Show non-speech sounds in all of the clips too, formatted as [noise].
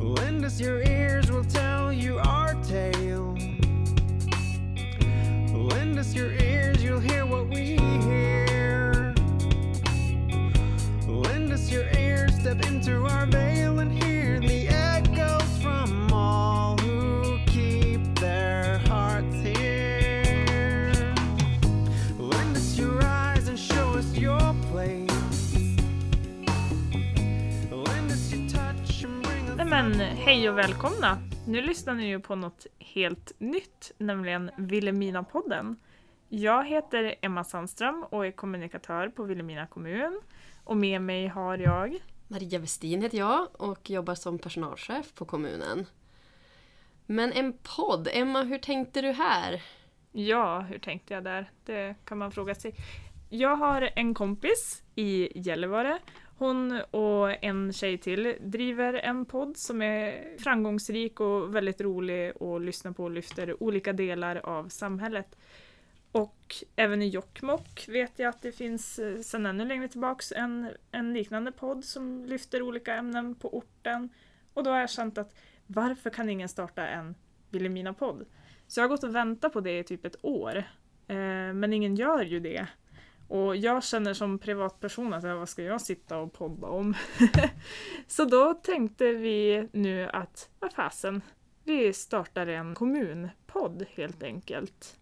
Lend us your ears, we'll tell you our tale. Lend us your ears, you'll hear what we hear. Lend us your ears, step into our veil hej och välkomna! Nu lyssnar ni ju på något helt nytt, nämligen Vilhelmina-podden. Jag heter Emma Sandström och är kommunikatör på Vilhelmina kommun. Och med mig har jag... Maria Westin heter jag och jobbar som personalchef på kommunen. Men en podd, Emma hur tänkte du här? Ja, hur tänkte jag där? Det kan man fråga sig. Jag har en kompis i Gällivare. Hon och en tjej till driver en podd som är framgångsrik och väldigt rolig att lyssna på och lyfter olika delar av samhället. Och även i Jokkmokk vet jag att det finns eh, sedan ännu längre tillbaks en, en liknande podd som lyfter olika ämnen på orten. Och då har jag känt att varför kan ingen starta en Vilhelmina-podd? Så jag har gått och väntat på det i typ ett år. Eh, men ingen gör ju det. Och jag känner som privatperson att vad ska jag sitta och podda om? [laughs] så då tänkte vi nu att vad fasen, vi startar en kommunpodd helt enkelt.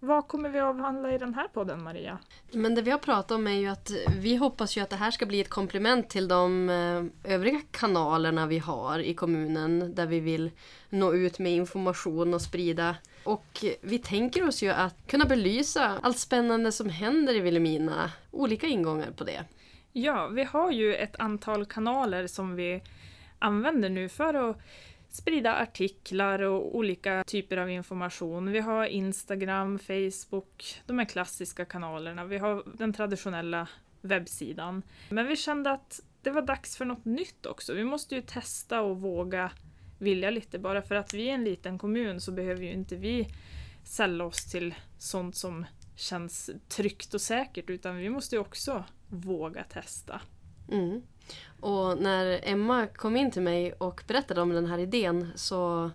Vad kommer vi avhandla i den här podden Maria? Men det vi har pratat om är ju att vi hoppas ju att det här ska bli ett komplement till de eh, övriga kanalerna vi har i kommunen där vi vill nå ut med information och sprida. Och vi tänker oss ju att kunna belysa allt spännande som händer i Vilhelmina. Olika ingångar på det. Ja, vi har ju ett antal kanaler som vi använder nu för att sprida artiklar och olika typer av information. Vi har Instagram, Facebook, de här klassiska kanalerna. Vi har den traditionella webbsidan. Men vi kände att det var dags för något nytt också. Vi måste ju testa och våga vilja lite. Bara för att vi är en liten kommun så behöver ju inte vi sälla oss till sånt som känns tryggt och säkert utan vi måste ju också våga testa. Mm. Och när Emma kom in till mig och berättade om den här idén så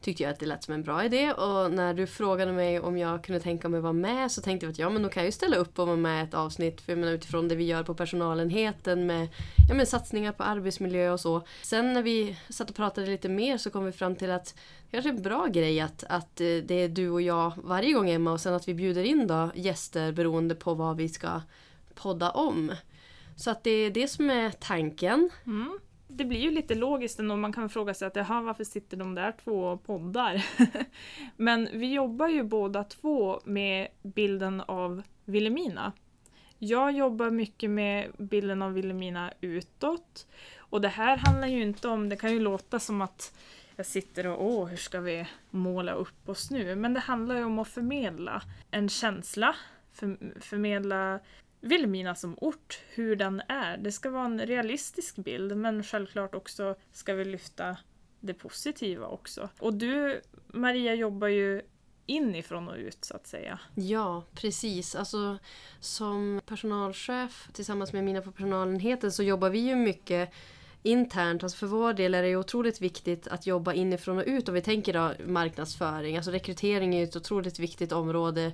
tyckte jag att det lät som en bra idé och när du frågade mig om jag kunde tänka mig vara med så tänkte jag att ja men då kan jag ju ställa upp och vara med i ett avsnitt för jag menar, utifrån det vi gör på personalenheten med ja, men satsningar på arbetsmiljö och så. Sen när vi satt och pratade lite mer så kom vi fram till att det kanske är en bra grej att, att eh, det är du och jag varje gång Emma och sen att vi bjuder in då gäster beroende på vad vi ska podda om. Så att det är det som är tanken. Mm. Det blir ju lite logiskt ändå, man kan fråga sig att jaha, varför sitter de där två och poddar? [laughs] Men vi jobbar ju båda två med bilden av Vilhelmina. Jag jobbar mycket med bilden av Vilhelmina utåt. Och det här handlar ju inte om, det kan ju låta som att jag sitter och åh, hur ska vi måla upp oss nu? Men det handlar ju om att förmedla en känsla, för, förmedla Vilhelmina som ort, hur den är. Det ska vara en realistisk bild men självklart också ska vi lyfta det positiva också. Och du, Maria, jobbar ju inifrån och ut så att säga. Ja, precis. Alltså, som personalchef tillsammans med mina på personalenheten så jobbar vi ju mycket internt. Alltså för vår del är det otroligt viktigt att jobba inifrån och ut. Om vi tänker då marknadsföring. Alltså rekrytering är ett otroligt viktigt område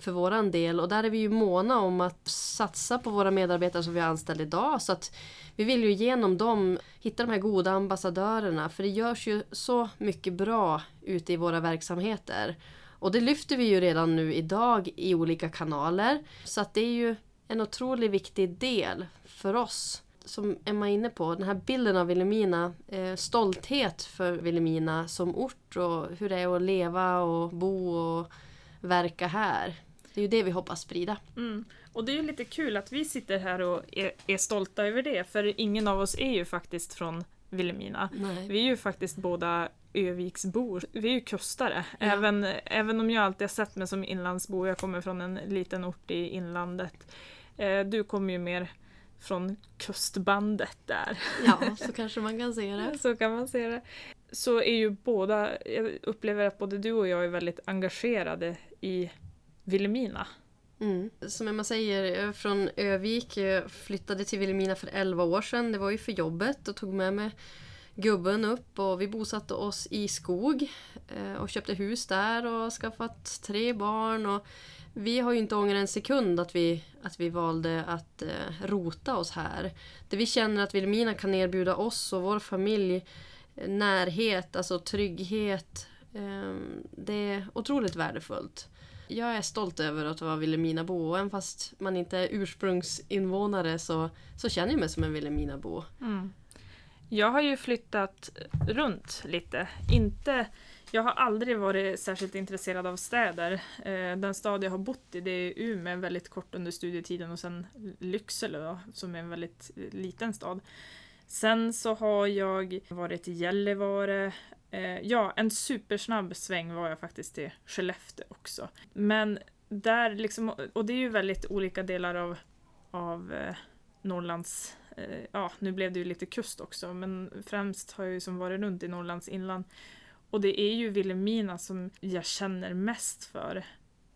för våran del. Och där är vi ju måna om att satsa på våra medarbetare som vi har anställt idag. Så att vi vill ju genom dem hitta de här goda ambassadörerna. För det görs ju så mycket bra ute i våra verksamheter. Och det lyfter vi ju redan nu idag i olika kanaler. Så att det är ju en otroligt viktig del för oss som Emma är inne på, den här bilden av Vilhelmina, eh, stolthet för Vilhelmina som ort och hur det är att leva och bo och verka här. Det är ju det vi hoppas sprida. Mm. Och det är ju lite kul att vi sitter här och är, är stolta över det, för ingen av oss är ju faktiskt från Vilhelmina. Nej. Vi är ju faktiskt båda Öviksbor. Vi är ju kustare. Ja. Även, även om jag alltid har sett mig som inlandsbo, jag kommer från en liten ort i inlandet. Eh, du kommer ju mer från kustbandet där. Ja, så kanske man kan se det. [laughs] Så kan man se det. Så är ju båda, jag upplever att både du och jag är väldigt engagerade i Vilhelmina. Mm. Som Emma säger, jag är från Övik. Jag flyttade till Vilhelmina för 11 år sedan. Det var ju för jobbet och tog med mig gubben upp och vi bosatte oss i skog eh, och köpte hus där och skaffat tre barn. Och vi har ju inte ångrat en sekund att vi, att vi valde att eh, rota oss här. Det vi känner att Vilhelmina kan erbjuda oss och vår familj eh, närhet, alltså trygghet. Eh, det är otroligt värdefullt. Jag är stolt över att vara Vilhelminabo och även fast man inte är ursprungsinvånare så, så känner jag mig som en Vilhelminabo. Mm. Jag har ju flyttat runt lite. Inte, jag har aldrig varit särskilt intresserad av städer. Eh, den stad jag har bott i det är Umeå väldigt kort under studietiden och sen Lycksele då, som är en väldigt liten stad. Sen så har jag varit i Gällivare. Eh, ja, en supersnabb sväng var jag faktiskt till Skellefteå också. Men där liksom, och det är ju väldigt olika delar av, av eh, Norrlands ja, nu blev det ju lite kust också, men främst har jag ju som varit runt i Norrlands inland. Och det är ju Vilhelmina som jag känner mest för.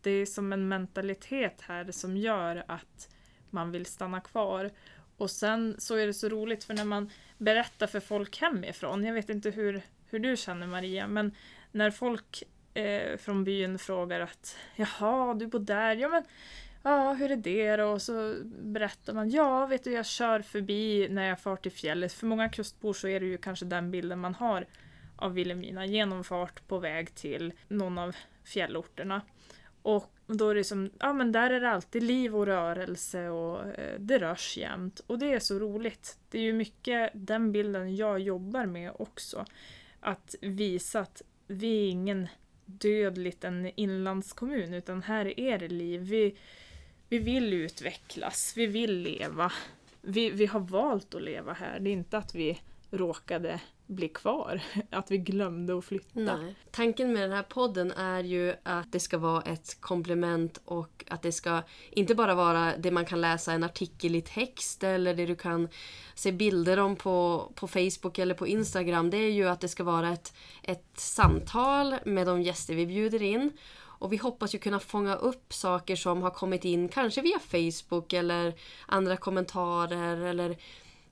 Det är som en mentalitet här som gör att man vill stanna kvar. Och sen så är det så roligt för när man berättar för folk hemifrån, jag vet inte hur, hur du känner Maria, men när folk eh, från byn frågar att jaha, du bor där, ja men Ja, hur är det då? Och så berättar man, ja, vet du, jag kör förbi när jag far till fjället. För många kustbor så är det ju kanske den bilden man har av Vilhelmina, genomfart på väg till någon av fjällorterna. Och då är det som, ja men där är det alltid liv och rörelse och eh, det rörs jämt. Och det är så roligt. Det är ju mycket den bilden jag jobbar med också. Att visa att vi är ingen död liten inlandskommun utan här är det liv. Vi, vi vill utvecklas, vi vill leva. Vi, vi har valt att leva här. Det är inte att vi råkade bli kvar, [laughs] att vi glömde att flytta. Nej. Tanken med den här podden är ju att det ska vara ett komplement och att det ska inte bara vara det man kan läsa en artikel i text eller det du kan se bilder om på, på Facebook eller på Instagram. Det är ju att det ska vara ett, ett samtal med de gäster vi bjuder in. Och vi hoppas ju kunna fånga upp saker som har kommit in kanske via Facebook eller andra kommentarer eller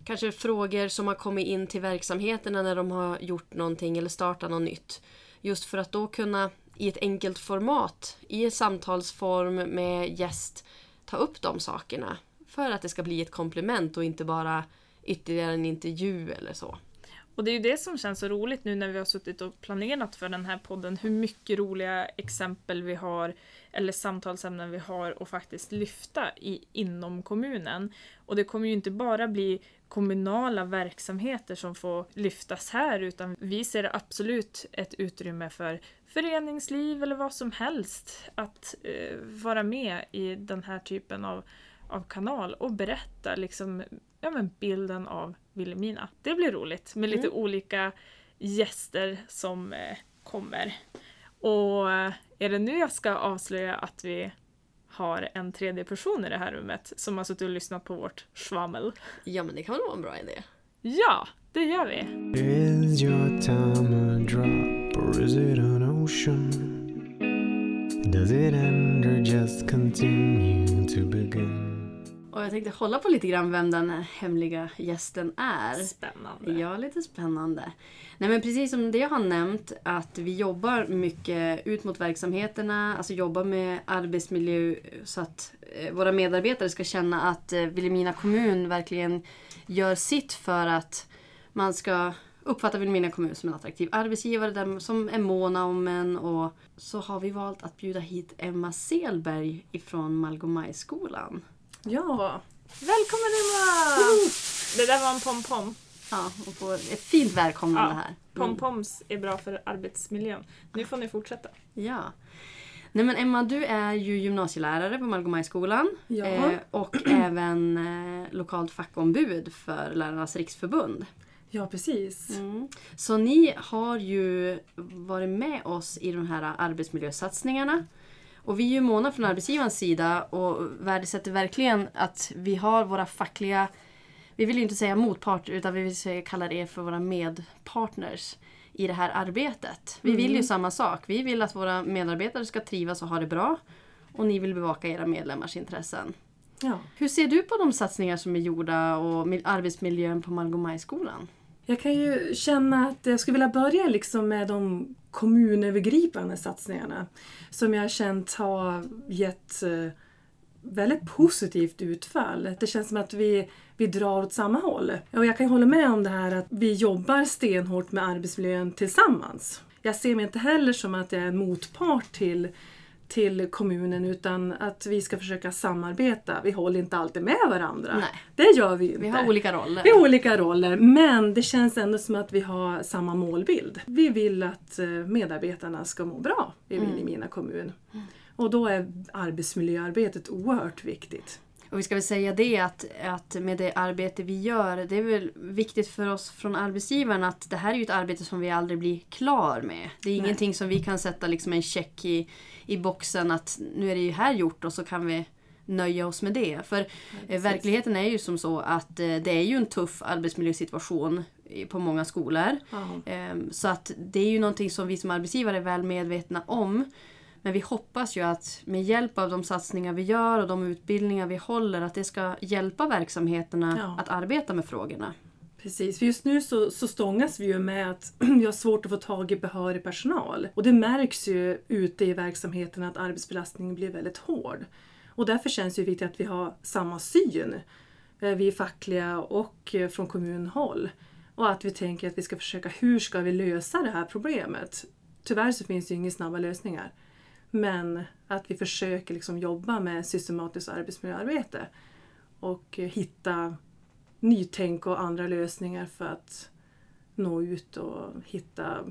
kanske frågor som har kommit in till verksamheterna när de har gjort någonting eller startat något nytt. Just för att då kunna i ett enkelt format, i en samtalsform med gäst, ta upp de sakerna. För att det ska bli ett komplement och inte bara ytterligare en intervju eller så. Och det är ju det som känns så roligt nu när vi har suttit och planerat för den här podden, hur mycket roliga exempel vi har, eller samtalsämnen vi har och faktiskt lyfta i, inom kommunen. Och det kommer ju inte bara bli kommunala verksamheter som får lyftas här, utan vi ser absolut ett utrymme för föreningsliv eller vad som helst att eh, vara med i den här typen av, av kanal och berätta liksom, ja, men bilden av Vilhelmina. Det blir roligt med lite Mm. olika gäster som eh, kommer. Och eh, är det nu jag ska avslöja att vi har en tredje person i det här rummet som har suttit och lyssnat på vårt schwammel? Ja, men det kan väl vara en bra idé. Ja, det gör vi! Is your time a drop or is it an ocean? Does it end or just continue to begin? Och jag tänkte hålla på lite grann vem den hemliga gästen är. Spännande. Ja, lite spännande. Nej men precis som det jag har nämnt att vi jobbar mycket ut mot verksamheterna, alltså jobbar med arbetsmiljö så att eh, våra medarbetare ska känna att eh, Vilhelmina kommun verkligen gör sitt för att man ska uppfatta Vilhelmina kommun som en attraktiv arbetsgivare där, som är måna om en. Och så har vi valt att bjuda hit Emma Selberg ifrån Malgomajskolan. Ja! Välkommen Emma! Det där var en pom-pom. Ja, och få ett fint välkomnande här. Pom-poms är bra för arbetsmiljön. Nu får ni fortsätta. Ja. Nej men Emma, du är ju gymnasielärare på Malgomajskolan. Ja. Eh, och [clears throat] även eh, lokalt fackombud för Lärarnas riksförbund. Ja, precis. Mm. Så ni har ju varit med oss i de här arbetsmiljösatsningarna. Och vi är ju måna från arbetsgivarens sida och värdesätter verkligen att vi har våra fackliga, vi vill ju inte säga motpart utan vi vill säga, kalla er för våra medpartners i det här arbetet. Vi vill ju samma sak. Vi vill att våra medarbetare ska trivas och ha det bra. Och ni vill bevaka era medlemmars intressen. Ja. Hur ser du på de satsningar som är gjorda och arbetsmiljön på Malgomajskolan? Jag kan ju känna att jag skulle vilja börja liksom med de kommunövergripande satsningarna som jag har känt har gett eh, väldigt positivt utfall. Det känns som att vi, vi drar åt samma håll. Och jag kan hålla med om det här att vi jobbar stenhårt med arbetsmiljön tillsammans. Jag ser mig inte heller som att jag är en motpart till till kommunen utan att vi ska försöka samarbeta. Vi håller inte alltid med varandra. Nej. Det gör vi ju inte. Vi har olika roller. Vi har olika roller men det känns ändå som att vi har samma målbild. Vi vill att eh, medarbetarna ska må bra i Mm. Vilhelmina kommun. Och då är arbetsmiljöarbetet oerhört viktigt. Och vi ska väl säga det att, att med det arbete vi gör, det är väl viktigt för oss från arbetsgivaren att det här är ju ett arbete som vi aldrig blir klar med. Det är Nej. ingenting som vi kan sätta liksom en check i, i boxen att nu är det ju här gjort och så kan vi nöja oss med det. För eh, verkligheten är ju som så att eh, det är ju en tuff arbetsmiljösituation på många skolor. Ja. Ehm, Så att det är ju någonting som vi som arbetsgivare är väl medvetna om. Men vi hoppas ju att med hjälp av de satsningar vi gör och de utbildningar vi håller att det ska hjälpa verksamheterna Ja. att arbeta med frågorna. Precis, för just nu så, så stångas vi ju med att [clears throat] vi har svårt att få tag i behörig personal. Och det märks ju ute i verksamheten att arbetsbelastningen blir väldigt hård. Och därför känns det ju viktigt att vi har samma syn, eh, vi är fackliga och eh, från kommunhåll. Och att vi tänker att vi ska försöka, hur ska vi lösa det här problemet? Tyvärr så finns det ju inga snabba lösningar. Men att vi försöker liksom jobba med systematiskt arbetsmiljöarbete och hitta nytänk och andra lösningar för att nå ut och hitta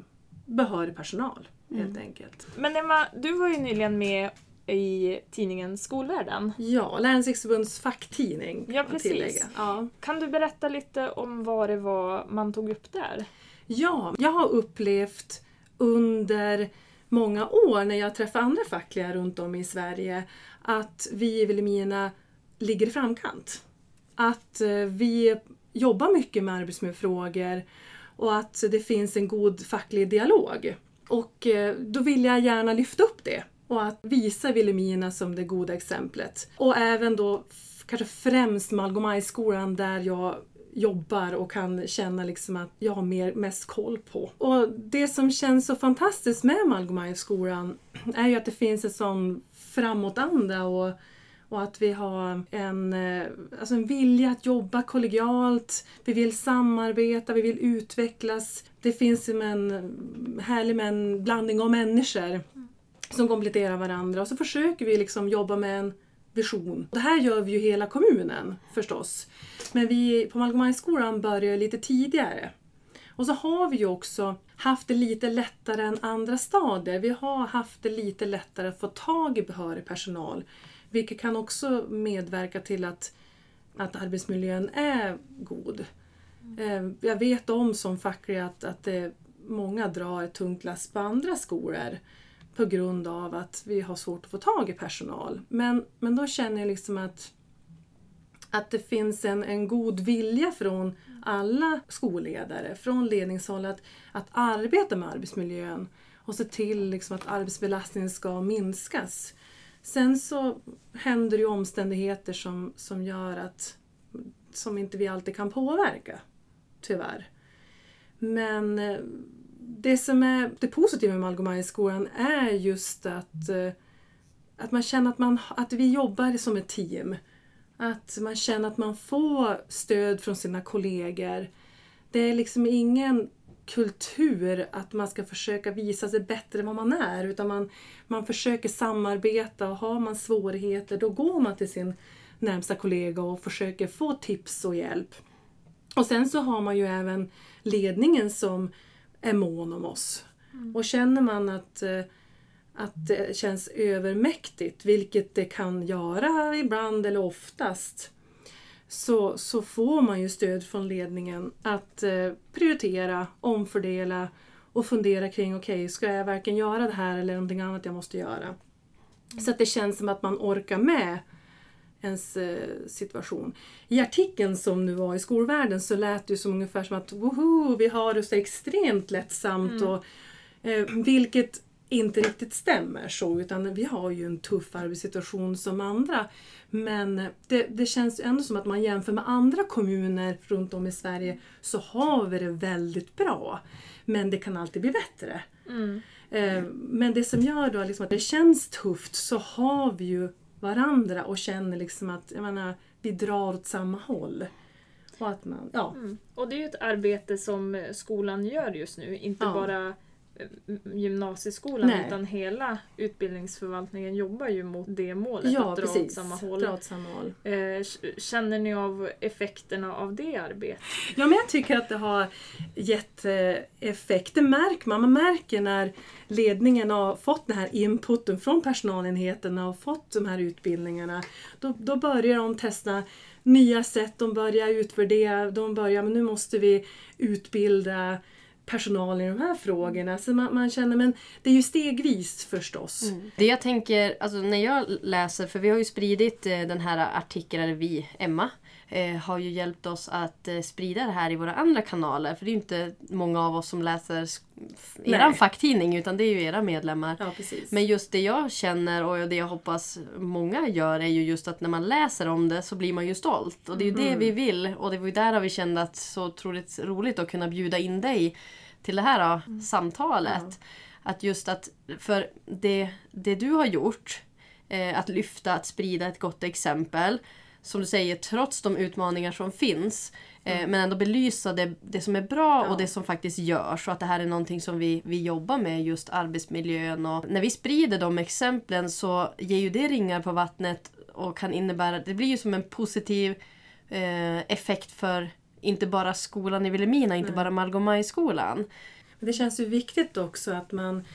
behörig personal helt enkelt. Men Emma, du var ju nyligen med i tidningen Skolvärlden. Ja, Lärarnas riksförbunds facktidning kan Ja, precis. Ja. Kan du berätta lite om vad det var man tog upp där? ja, jag har upplevt under många år när jag träffar andra fackliga runt om i Sverige att vi i Vilhelmina ligger i framkant. Att eh, vi jobbar mycket med arbetsmiljöfrågor och att det finns en god facklig dialog. Och eh, då vill jag gärna lyfta upp det och att visa Vilhelmina som det goda exemplet. Och även då kanske främst Malgomajskolan där jag jobbar och kan känna liksom att jag har mer, mest koll på. Och det som känns så fantastiskt med Malgomajskolan [clears throat] är ju att det finns en sån framåtanda och och att vi har en, eh, alltså en vilja att jobba kollegialt, vi vill samarbeta, vi vill utvecklas. Det finns en härlig blandning av människor som kompletterar varandra och så försöker vi liksom jobba med en vision. Det här gör vi ju hela kommunen förstås. Men vi på Malgomajskolan börjar lite tidigare. Och så har vi ju också haft det lite lättare än andra stadier. Vi har haft det lite lättare att få tag i behörig personal. Vilket kan också medverka till att, att arbetsmiljön är god. Eh, jag vet om som facklig att, att det, många drar ett tungt lass på andra skolor på grund av att vi har svårt att få tag i personal. Men, men då känner jag liksom att, att det finns en, en god vilja från alla skolledare, från ledningshåll att, att arbeta med arbetsmiljön och se till liksom att arbetsbelastningen ska minskas. Sen så händer det ju omständigheter som, som gör att som inte vi alltid kan påverka, tyvärr. Men eh, det som är det positiva med Malgomajskolan är just att, eh, att man känner att, man, att vi jobbar som ett team. Att man känner att man får stöd från sina kollegor. Det är liksom ingen kultur att man ska försöka visa sig bättre än vad man är utan man, man försöker samarbeta och har man svårigheter då går man till sin närmsta kollega och försöker få tips och hjälp. Och sen så har man ju även ledningen som är mån om oss. Och känner man att, eh, att det känns övermäktigt, vilket det kan göra ibland eller oftast, så, så får man ju stöd från ledningen att eh, prioritera, omfördela och fundera kring okej, ska jag verkligen göra det här eller någonting annat jag måste göra? Så att det känns som att man orkar med ens eh, situation. I artikeln som nu var i skolvärlden så lät det som ungefär som att woho, vi har det så extremt lättsamt och eh, vilket inte riktigt stämmer så utan vi har ju en tuff arbetssituation som andra. Men det, det känns ändå som att man jämför med andra kommuner runt om i Sverige så har vi det väldigt bra. Men det kan alltid bli bättre. Mm. Eh, Men det som gör då liksom att det känns tufft så har vi ju varandra och känner liksom att jag menar, vi drar åt samma håll. Och att man, ja. Mm. Och det är ju ett arbete som skolan gör just nu, inte Ja. bara gymnasieskolan Nej. utan hela utbildningsförvaltningen jobbar ju mot det målet, Ja, att dra åt precis. samma håll. Dra åt samma håll. Känner ni av effekterna av det arbetet? Ja, men jag tycker att det har gett eh, effekt. Det märker man. Man märker när ledningen har fått den här inputen från personalenheterna och fått de här utbildningarna. Då, då börjar de testa nya sätt, de börjar utvärdera, de börjar, men nu måste vi utbilda personal i de här frågorna. Så man, man känner, men det är ju stegvis förstås. Mm. Det jag tänker, alltså när jag läser, för vi har ju spridit eh, den här artikeln, eller vi, Emma, eh, har ju hjälpt oss att eh, sprida det här i våra andra kanaler. För det är ju inte många av oss som läser Nej. facktidning utan det är ju era medlemmar. Ja. Men just det jag känner och det jag hoppas många gör är ju just att när man läser om det så blir man ju stolt. Och det är ju det Mm. vi vill. Och det var ju där har vi känt att så otroligt roligt att kunna bjuda in dig till det här då, samtalet. Mm. Ja. Att just att, för det, det du har gjort, eh, att lyfta, att sprida ett gott exempel. Som du säger, trots de utmaningar som finns. Eh, men ändå belysa det, det som är bra Mm. Ja. och det som faktiskt görs. Och att det här är någonting som vi, vi jobbar med, just arbetsmiljön. Och när vi sprider de exemplen så ger ju det ringar på vattnet och kan innebära, det blir ju som en positiv eh, effekt för inte bara skolan i Vilhelmina, inte bara Malgomaj-skolan. Det känns ju viktigt också att man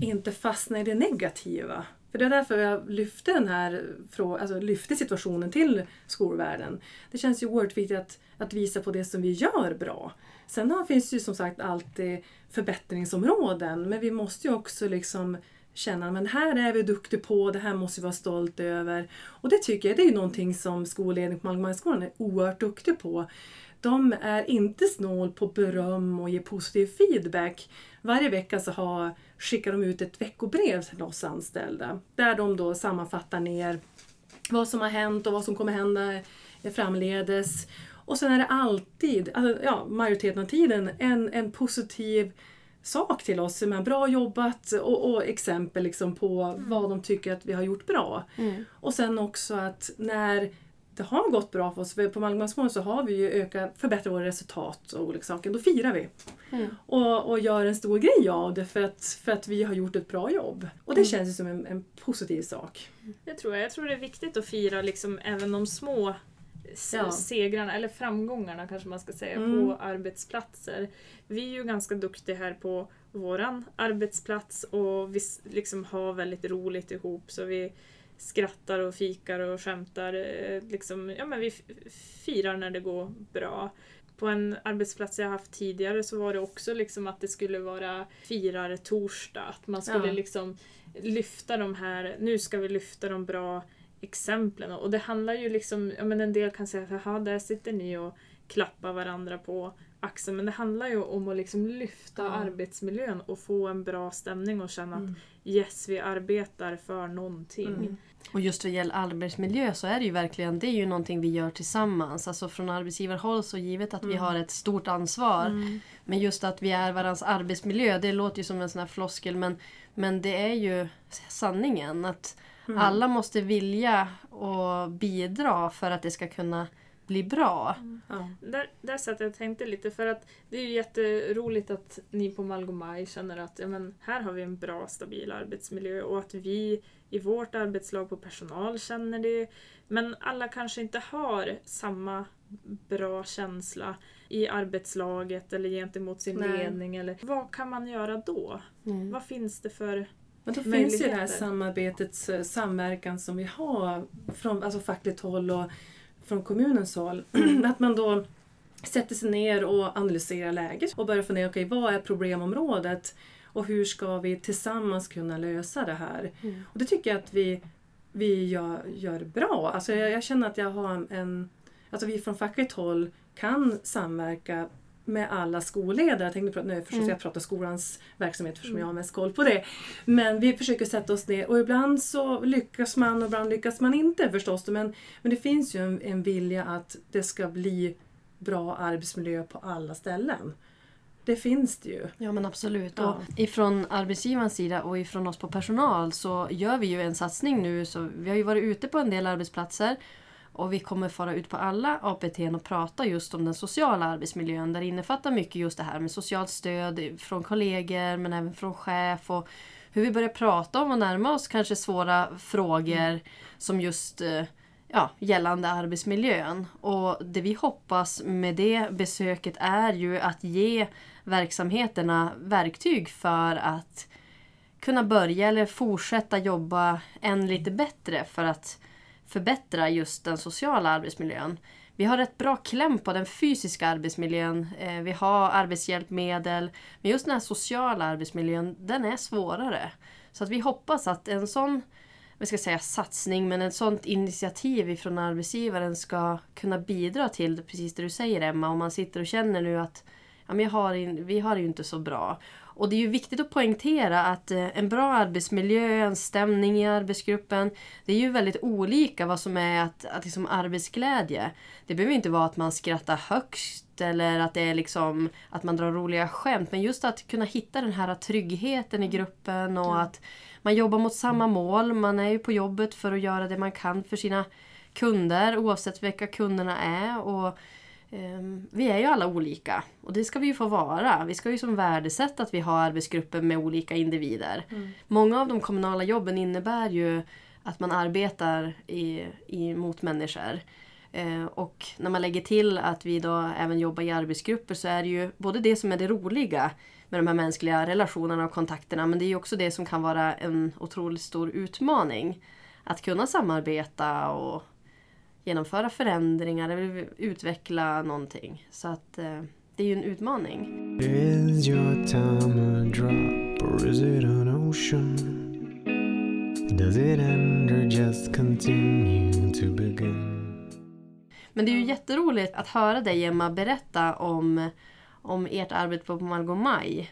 inte fastnar i det negativa. För det är därför jag lyfte, den här, alltså lyfte situationen till skolvärlden. Det känns ju oerhört viktigt att, att visa på det som vi gör bra. Sen finns det ju som sagt alltid förbättringsområden men vi måste ju också liksom känna men här är vi duktiga på, det här måste vi vara stolta över. Och det tycker jag det är ju någonting som skolledningen på Malmöskolan är oerhört duktig på. De är inte snål på beröm och ger positiv feedback. Varje vecka så har, skickar de ut ett veckobrev till oss anställda där de då sammanfattar ner vad som har hänt och vad som kommer hända framledes. Och sen är det alltid, alltså, ja, majoriteten av tiden, en, en positiv sak till oss. Är bra jobbat och, och exempel liksom på vad de tycker att vi har gjort bra. Och sen också att när det har gått bra för oss, på Malmöskolan så har vi ju ökat, förbättrat våra resultat och olika saker. Då firar vi. Och, och gör en stor grej av det för att, för att vi har gjort ett bra jobb. Och det känns ju som en, en positiv sak. Det tror jag. Jag tror det är viktigt att fira liksom även de små Ja. segrarna, eller framgångarna kanske man ska säga, Mm. på arbetsplatser. Vi är ju ganska duktiga här på våran arbetsplats och vi liksom har väldigt roligt ihop så vi skrattar och fikar och skämtar. eh, Liksom, ja, men vi firar när det går bra. På en arbetsplats jag haft tidigare så var det också liksom att det skulle vara firar-torsdag. Att man skulle Ja. liksom lyfta de här, nu ska vi lyfta de bra exemplen. Och det handlar ju liksom, ja men en del kan säga att "Jaha, där sitter ni och klappar varandra på axeln. Men det handlar ju om att liksom lyfta Ja. arbetsmiljön och få en bra stämning och känna Mm. att yes, vi arbetar för någonting. Mm. Och just vad gäller arbetsmiljö så är det ju verkligen det är ju någonting vi gör tillsammans. Alltså från arbetsgivarhåll så givet att vi har ett stort ansvar. Mm. Men just att vi är varandras arbetsmiljö, det låter ju som en sån här floskel men, men det är ju sanningen. Att Mm. alla måste vilja och bidra för att det ska kunna bli bra. Ja. Där, där satt jag och tänkte lite för att det är ju jätteroligt att ni på Malgomaj känner att ja, men här har vi en bra stabil arbetsmiljö och att vi i vårt arbetslag på personal känner det. Men alla kanske inte har samma bra känsla i arbetslaget eller gentemot sin Nej. ledning. Eller, vad kan man göra då? Mm. Vad finns det för... Men då finns ju det här samarbetets eh, samverkan som vi har från alltså fackligt håll och från kommunens håll. [clears throat] att man då sätter sig ner och analyserar läget och börjar fundera, okej vad är problemområdet och hur ska vi tillsammans kunna lösa det här? Mm. Och det tycker jag att vi, vi gör, gör bra. Alltså jag, jag känner att jag har en, alltså vi från fackligt håll kan samverka med alla skolledare. Jag tänkte prata, nu försöker Mm. jag prata skolans verksamhet eftersom jag har mest koll på det. Men vi försöker sätta oss ner och ibland så lyckas man och ibland lyckas man inte förstås. Men, men det finns ju en, en vilja att det ska bli bra arbetsmiljö på alla ställen. Det finns det ju. Ja men absolut. Ja. Och ifrån arbetsgivarens sida och ifrån oss på personal så gör vi ju en satsning nu. Så vi har ju varit ute på en del arbetsplatser och vi kommer fara ut på alla APT och prata just om den sociala arbetsmiljön. Där det innefattar mycket just det här med socialt stöd från kollegor men även från chef och hur vi börjar prata om och närma oss kanske svåra frågor som just eh, ja, gällande arbetsmiljön. Och det vi hoppas med det besöket är ju att ge verksamheterna verktyg för att kunna börja eller fortsätta jobba än lite bättre för att förbättra just den sociala arbetsmiljön. Vi har rätt bra kläm på den fysiska arbetsmiljön. Eh, vi har arbetshjälpmedel. Men just den här sociala arbetsmiljön, den är svårare. Så att vi hoppas att en sån vi ska säga satsning, men ett sånt initiativ från arbetsgivaren ska kunna bidra till precis det du säger Emma. Om man sitter och känner nu att ja, men jag har in, vi har det ju inte så bra. Och det är ju viktigt att poängtera att eh, en bra arbetsmiljö, en stämning i arbetsgruppen, det är ju väldigt olika vad som är att, att liksom arbetsglädje. Det behöver inte vara att man skrattar högst eller att det är liksom att man drar roliga skämt. Men just att kunna hitta den här tryggheten i gruppen och att man jobbar mot samma mål. Man är ju på jobbet för att göra det man kan för sina kunder oavsett vilka kunderna är. Och Vi är ju alla olika och det ska vi ju få vara. Vi ska ju som värdesätta att vi har arbetsgrupper med olika individer. Många av de kommunala jobben innebär ju att man arbetar i, i, mot människor. Eh, och när man lägger till att vi då även jobbar i arbetsgrupper så är det ju både det som är det roliga med de här mänskliga relationerna och kontakterna men det är ju också det som kan vara en otroligt stor utmaning. Att kunna samarbeta och genomföra förändringar eller utveckla någonting. Så att eh, det är ju en utmaning. Is your time a drop or is it an ocean? Does it end or just continue to begin? Men det är ju jätteroligt att höra dig Emma berätta om, om ert arbete på Malgomaj.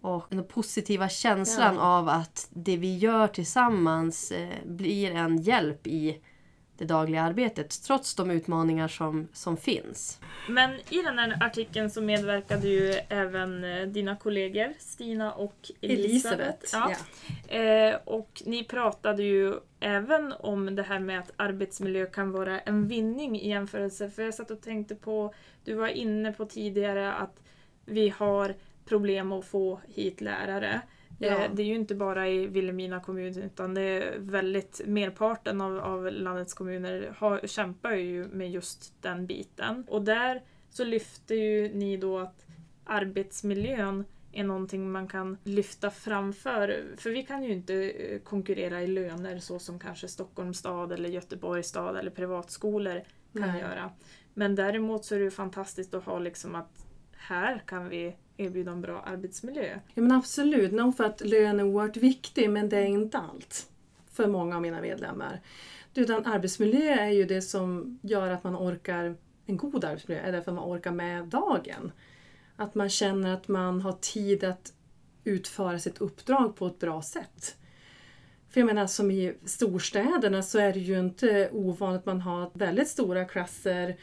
Och den positiva känslan Ja. av att det vi gör tillsammans eh, blir en hjälp i det dagliga arbetet trots de utmaningar som, som finns. Men i den här artikeln så medverkade ju även eh, dina kollegor Stina och Elisabeth. Elisabeth. Ja. Ja. Eh, och ni pratade ju även om det här med att arbetsmiljö kan vara en vinning i jämförelse. För jag satt och tänkte på, du var inne på tidigare att vi har problem att få hit lärare. Ja. Eh, Det är ju inte bara i Vilhelmina kommun utan det är väldigt merparten av, av landets kommuner har, kämpar ju med just den biten. Och där så lyfter ju ni då att arbetsmiljön är någonting man kan lyfta framför. För vi kan ju inte eh, konkurrera i löner så som kanske Stockholms stad eller Göteborgs stad eller privatskolor kan Nej. göra. Men däremot så är det ju fantastiskt att ha liksom att här kan vi erbjuda en bra arbetsmiljö. Ja men absolut, nog för att lön är oerhört viktig men det är inte allt för många av mina medlemmar. Utan arbetsmiljö är ju det som gör att man orkar, en god arbetsmiljö är därför man orkar med dagen. Att man känner att man har tid att utföra sitt uppdrag på ett bra sätt. För jag menar som i storstäderna så är det ju inte ovanligt att man har väldigt stora klasser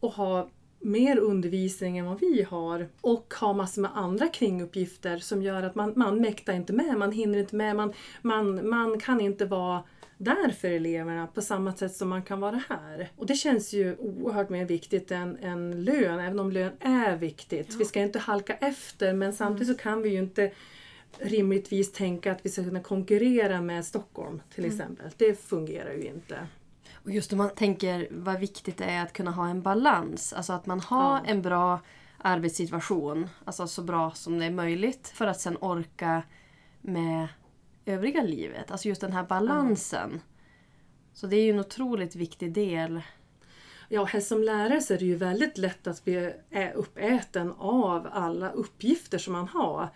och har mer undervisning än vad vi har och har massor med andra kringuppgifter som gör att man, man mäktar inte med, man hinner inte med, man, man, man kan inte vara där för eleverna på samma sätt som man kan vara här. Och det känns ju oerhört mer viktigt än, än lön, även om lön är viktigt. Vi ska inte halka efter men samtidigt så kan vi ju inte rimligtvis tänka att vi ska kunna konkurrera med Stockholm till exempel. Det fungerar ju inte. Och just om man tänker vad viktigt det är att kunna ha en balans. Alltså att man har Ja. en bra arbetssituation. Alltså så bra som det är möjligt. För att sen orka med övriga livet. Alltså just den här balansen. Så det är ju en otroligt viktig del. Ja, helst som lärare så är det ju väldigt lätt att bli uppäten av alla uppgifter som man har.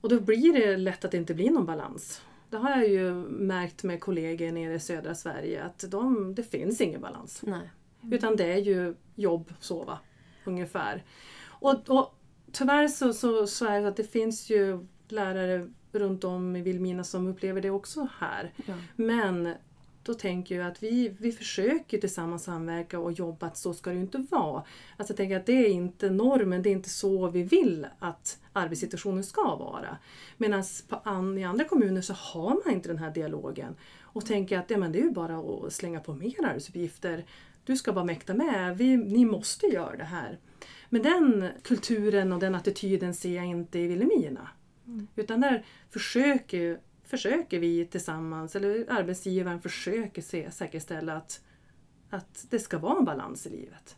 Och då blir det lätt att det inte blir någon balans. Det har jag ju märkt med kollegor nere i södra Sverige att de, det finns ingen balans. Nej. Utan det är ju jobb, sova ungefär. Och, och tyvärr så, så, så är det att det finns ju lärare runt om i Vilhelmina som upplever det också här. Ja. Men då tänker jag att vi, vi försöker tillsammans samverka och jobba att så ska det ju inte vara. Alltså jag tänker att det är inte normen, det är inte så vi vill att arbetssituationen ska vara. Medan an, i andra kommuner så har man inte den här dialogen och tänker att ja, men det är ju bara att slänga på mer arbetsuppgifter. Du ska bara mäkta med, vi, ni måste göra det här. Men den kulturen och den attityden ser jag inte i Vilhelmina. Utan där försöker, försöker vi tillsammans, eller arbetsgivaren försöker se, säkerställa att, att det ska vara en balans i livet.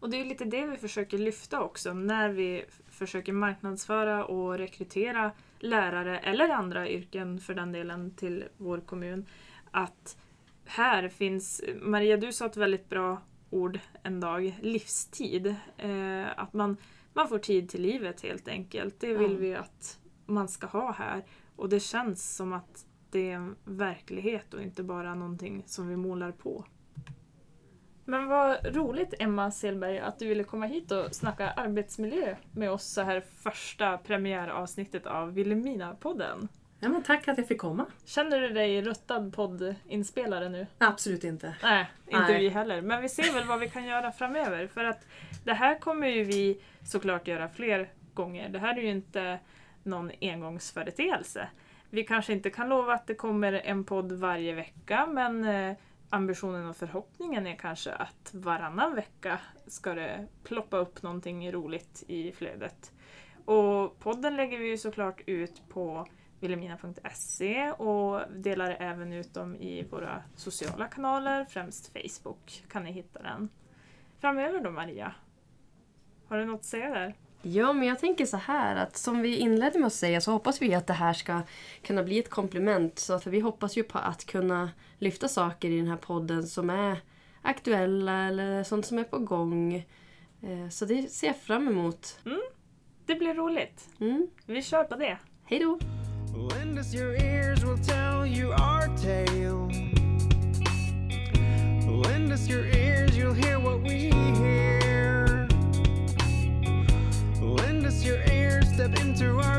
Och det är lite det vi försöker lyfta också när vi försöker marknadsföra och rekrytera lärare eller andra yrken för den delen till vår kommun. Att här finns, Maria du sa ett väldigt bra ord en dag, livstid. Eh, att man, man får tid till livet helt enkelt. Det vill Ja. vi att man ska ha här. Och det känns som att det är en verklighet och inte bara någonting som vi målar på. Men vad roligt Emma Selberg att du ville komma hit och snacka arbetsmiljö med oss så här första premiäravsnittet av Vilhelmina-podden. Ja, men tack att jag fick komma. Känner du dig ruttad poddinspelare nu? Absolut inte. Nej, inte Nej. vi heller. Men vi ser väl vad vi kan göra framöver. För att det här kommer ju vi såklart göra fler gånger. Det här är ju inte någon engångsföreteelse. Vi kanske inte kan lova att det kommer en podd varje vecka men eh, ambitionen och förhoppningen är kanske att varannan vecka ska det ploppa upp någonting roligt i flödet. Och podden lägger vi ju såklart ut på vilhelmina.se och delar även ut dem i våra sociala kanaler, främst Facebook kan ni hitta den. Framöver då Maria? Har du något att säga där? Ja, men jag tänker så här att som vi inledde med att säga så hoppas vi att det här ska kunna bli ett komplement. Så för vi hoppas ju på att kunna lyfta saker i den här podden som är aktuella eller sånt som är på gång. Eh, så det ser jag fram emot. Mm, det blir roligt. Mm. Vi kör på det. Hej då! Lend us your ears, we'll tell you our tale. Lend us your ears, you'll hear step into our